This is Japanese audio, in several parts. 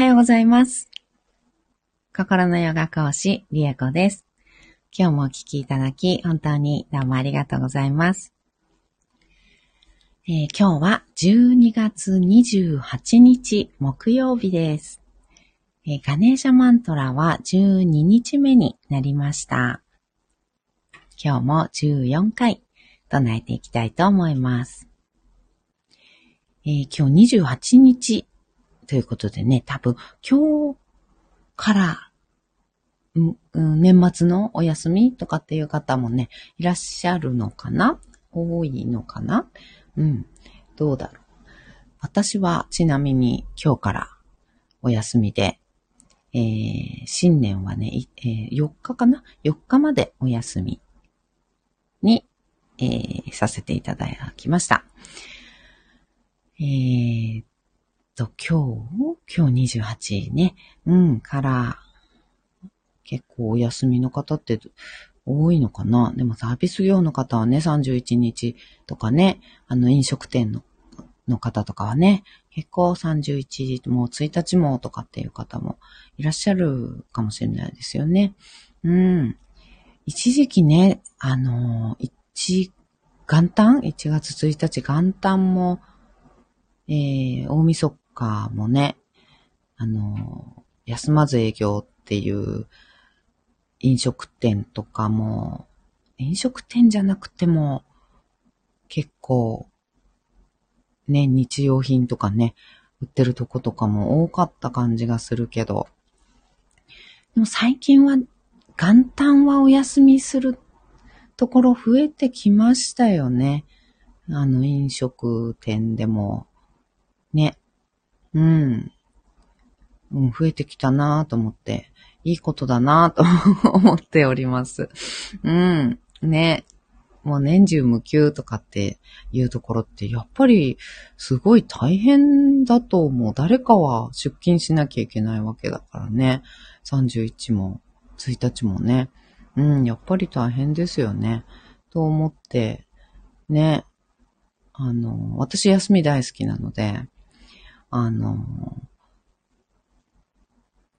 はようございます。心のヨガ講師、リエコです。今日もお聴きいただき、本当にどうもありがとうございます。えー、今日は12月28日木曜日です。えー、ガネーシャマントラは12日目になりました。今日も14回唱えていきたいと思います。えー、今日28日ということでね、多分今日から、うん、年末のお休みとかっていう方もね、いらっしゃるのかな？多いのかな？うん。どうだろう？私はちなみに今日からお休みで、えー、新年はね、えー、4日かな ?4 日までお休みに、えー、させていただきました。えー、と、今日今日28ね。うん、から、結構お休みの方って多いのかな？でもサービス業の方はね、31日とかね、あの飲食店のの方とかはね、結構31もう1日もとかっていう方もいらっしゃるかもしれないですよね。うん。一時期ね、あの、一、元旦 ?1 月1日元旦も、えー、大晦かもね、あの、休まず営業っていう飲食店とかも、飲食店じゃなくても、結構、ね、日用品とかね、売ってるとことかも多かった感じがするけど、でも最近は元旦はお休みするところ増えてきましたよね。あの飲食店でも、ね。うん。うん、増えてきたなぁと思って、いいことだなぁと 思っております。うん。ね。もう年中無休とかっていうところって、やっぱりすごい大変だと思う。誰かは出勤しなきゃいけないわけだからね。31も1日もね。うん、やっぱり大変ですよね。と思って、ね。あの、私休み大好きなので、あの、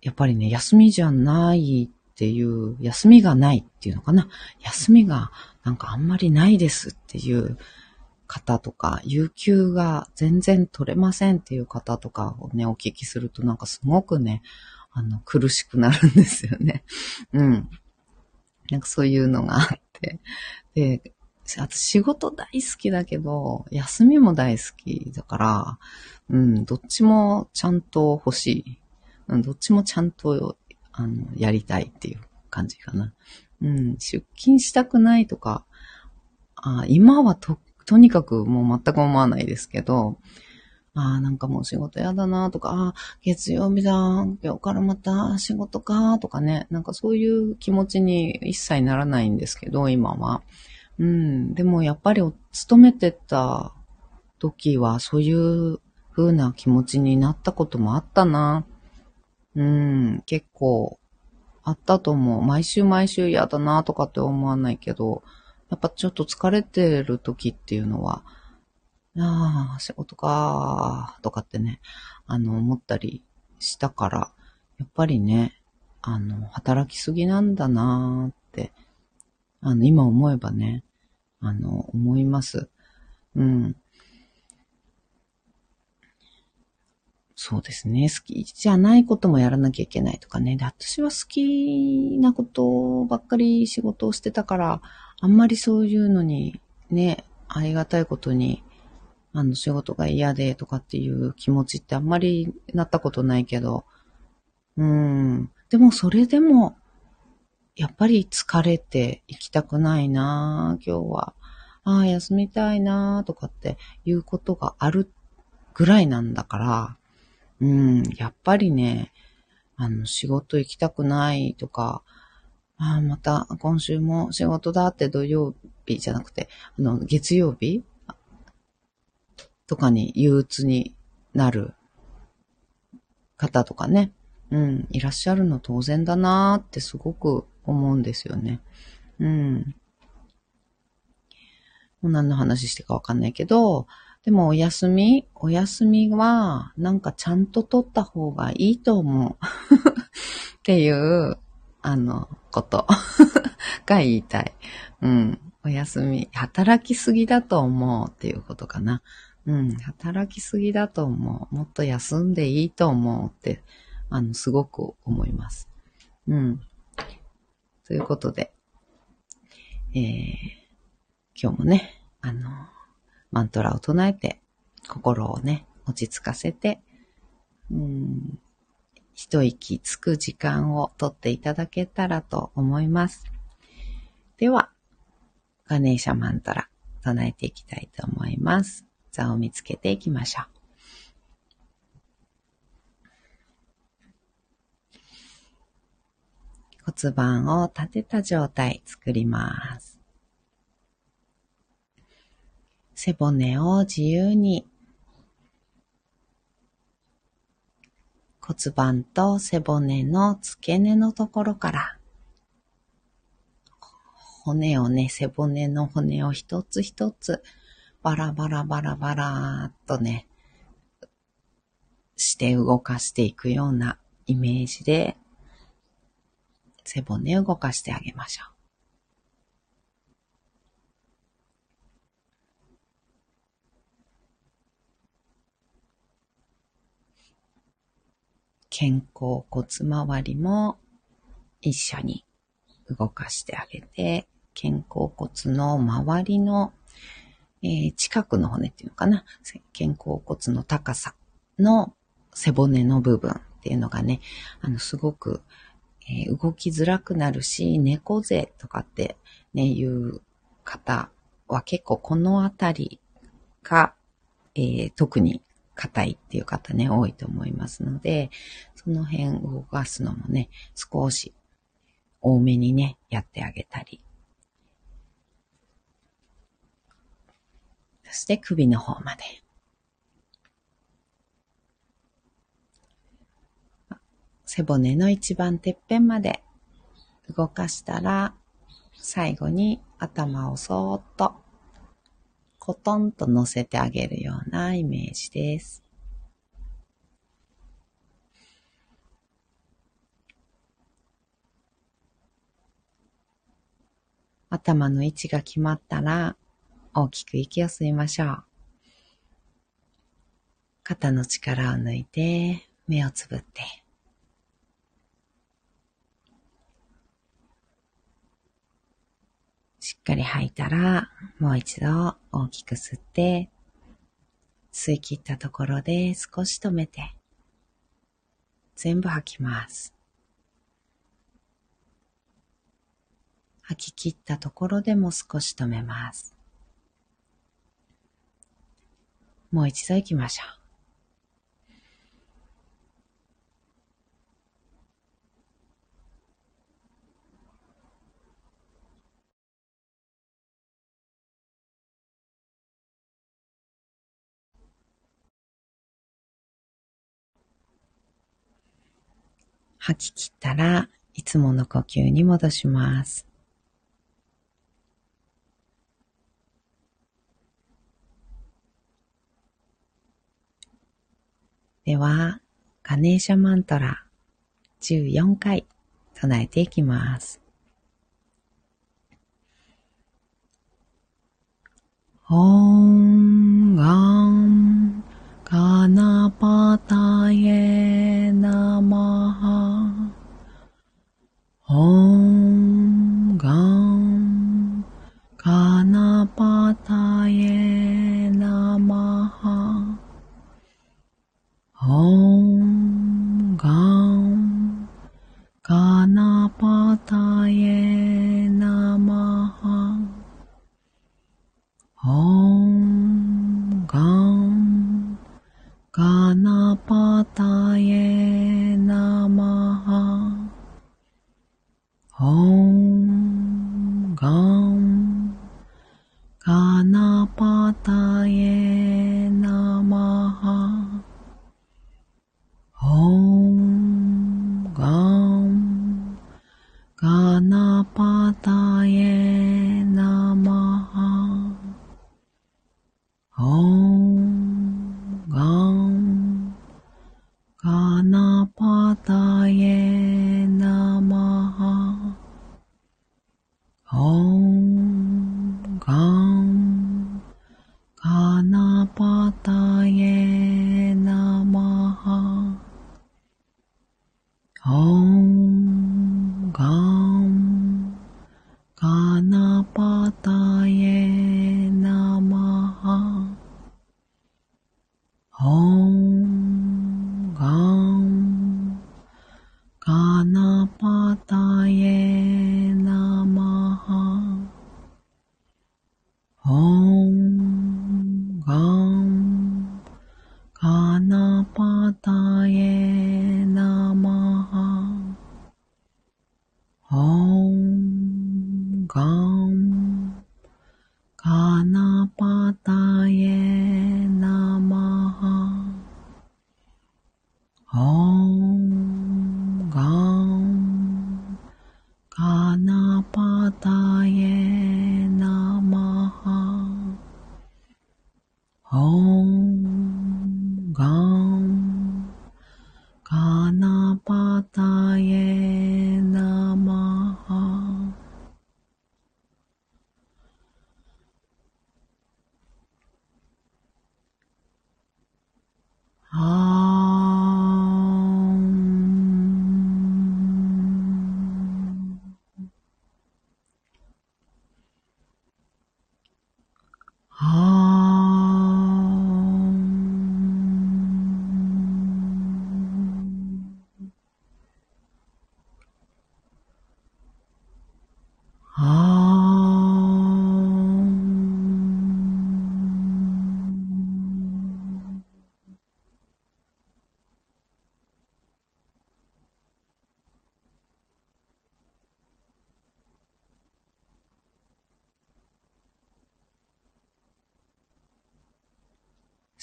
やっぱりね、休みじゃないっていう、休みがないっていうのかな。休みがなんかあんまりないですっていう方とか、有給が全然取れませんっていう方とかをね、お聞きするとなんかすごくね、あの、苦しくなるんですよね。うん。なんかそういうのがあって。で、私仕事大好きだけど、休みも大好きだから、うん、どっちもちゃんと欲しい。うん、どっちもちゃんと、あの、やりたいっていう感じかな。うん、出勤したくないとか、あ今はと、とにかくもう全く思わないですけど、ああ、なんかもう仕事やだなとか、ああ、月曜日だ、今日からまた仕事かとかね、なんかそういう気持ちに一切ならないんですけど、今は。うん、でもやっぱり勤めてた時はそういう風な気持ちになったこともあったな。うん、結構あったと思う。毎週毎週嫌だなとかって思わないけど、やっぱちょっと疲れてる時っていうのは、ああ、仕事かーとかってね、あの、思ったりしたから、やっぱりね、あの、働きすぎなんだなーっ、あの、今思えばね、あの、思います。うん。そうですね。好きじゃないこともやらなきゃいけないとかね。で、私は好きなことばっかり仕事をしてたから、あんまりそういうのにね、ありがたいことに、あの、仕事が嫌でとかっていう気持ちってあんまりなったことないけど、うん。でもそれでも、やっぱり疲れて行きたくないな今日は。ああ、休みたいなとかっていうことがあるぐらいなんだから、うん、やっぱりね、あの、仕事行きたくないとか、ああ、また今週も仕事だって土曜日じゃなくて、あの、月曜日？とかに憂鬱になる方とかね、うん、いらっしゃるの当然だなーってすごく思うんですよね。うん。もう何の話してかわかんないけど、でもお休みお休みは、なんかちゃんと取った方がいいと思う。っていう、あの、こと が言いたい。うん。お休み。働きすぎだと思うっていうことかな。うん。働きすぎだと思う。もっと休んでいいと思うって、あの、すごく思います。うん。ということで、えー、今日もね、あの、マントラを唱えて、心をね、落ち着かせて、うん、一息つく時間をとっていただけたらと思います。では、ガネーシャマントラ唱えていきたいと思います。座を見つけていきましょう。骨盤を立てた状態作ります。背骨を自由に骨盤と背骨の付け根のところから骨をね、背骨の骨を一つ一つバラバラバラバラっとね、して動かしていくようなイメージで背骨を動かしてあげましょう。肩甲骨周りも一緒に動かしてあげて、肩甲骨の周りの、えー、近くの骨っていうのかな、肩甲骨の高さの背骨の部分っていうのがね、あの、すごくえー、動きづらくなるし、猫背とかってね、いう方は結構このあたりが、えー、特に硬いっていう方ね、多いと思いますので、その辺動かすのもね、少し多めにね、やってあげたり。そして首の方まで。背骨の一番てっぺんまで動かしたら、最後に頭をそーっとコトンと乗せてあげるようなイメージです。頭の位置が決まったら、大きく息を吸いましょう。肩の力を抜いて、目をつぶって。しっかり吐いたら、もう一度大きく吸って、吸い切ったところで少し止めて、全部吐きます。吐き切ったところでも少し止めます。もう一度行きましょう。吐き切ったらいつもの呼吸に戻します。では、ガネーシャマントラ14回唱えていきます。オンガンガナパタエオ Om God. オンガン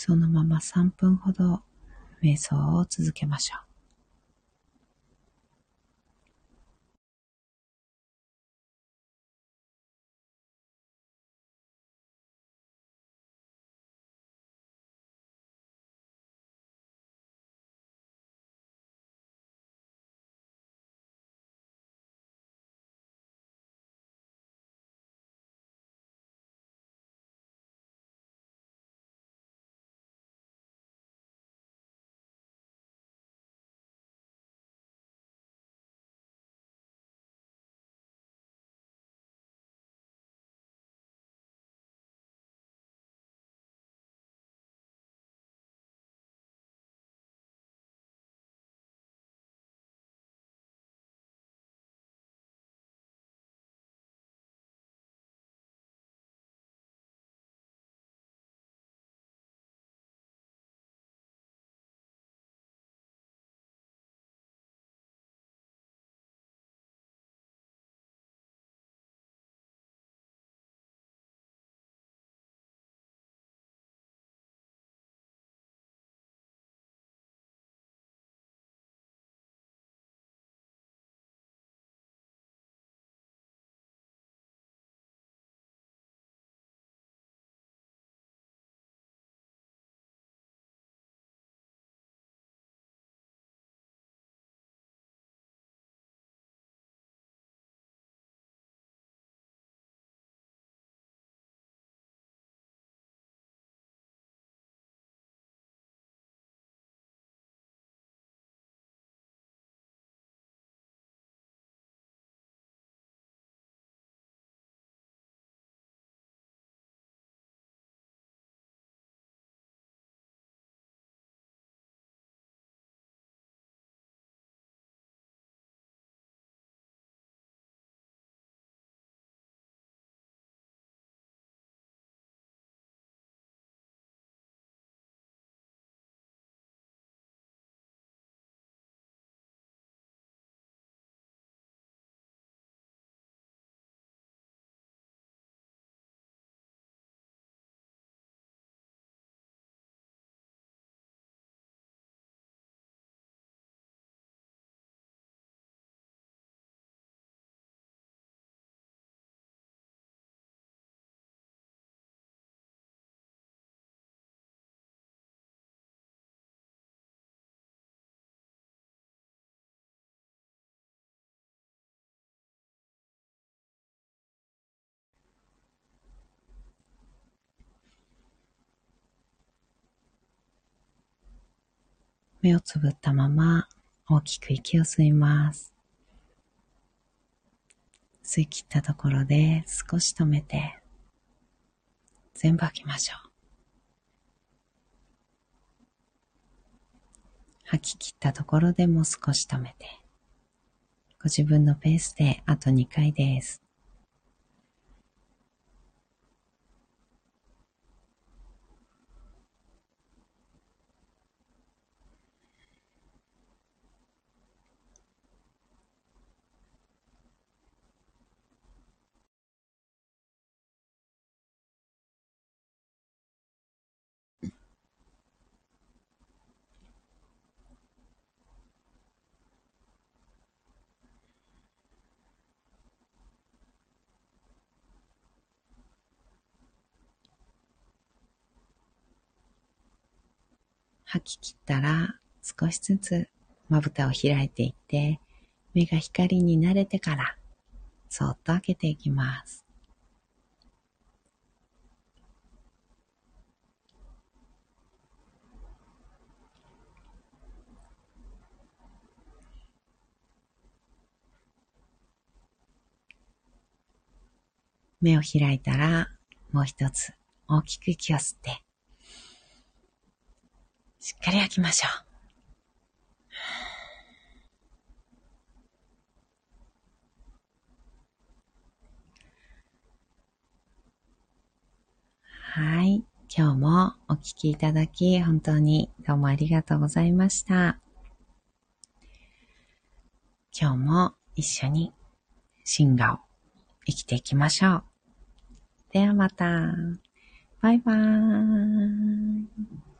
そのまま3分ほど瞑想を続けましょう。目をつぶったまま大きく息を吸います。吸い切ったところで少し止めて全部吐きましょう。吐き切ったところでも少し止めてご自分のペースであと2回です。吐き切ったら少しずつまぶたを開いていって、目が光に慣れてから、そっと開けていきます。目を開いたら、もう一つ大きく息を吸って、しっかり吐きましょう。はい。今日もお聞きいただき、本当にどうもありがとうございました。今日も一緒に進化を生きていきましょう。ではまた。バイバーイ。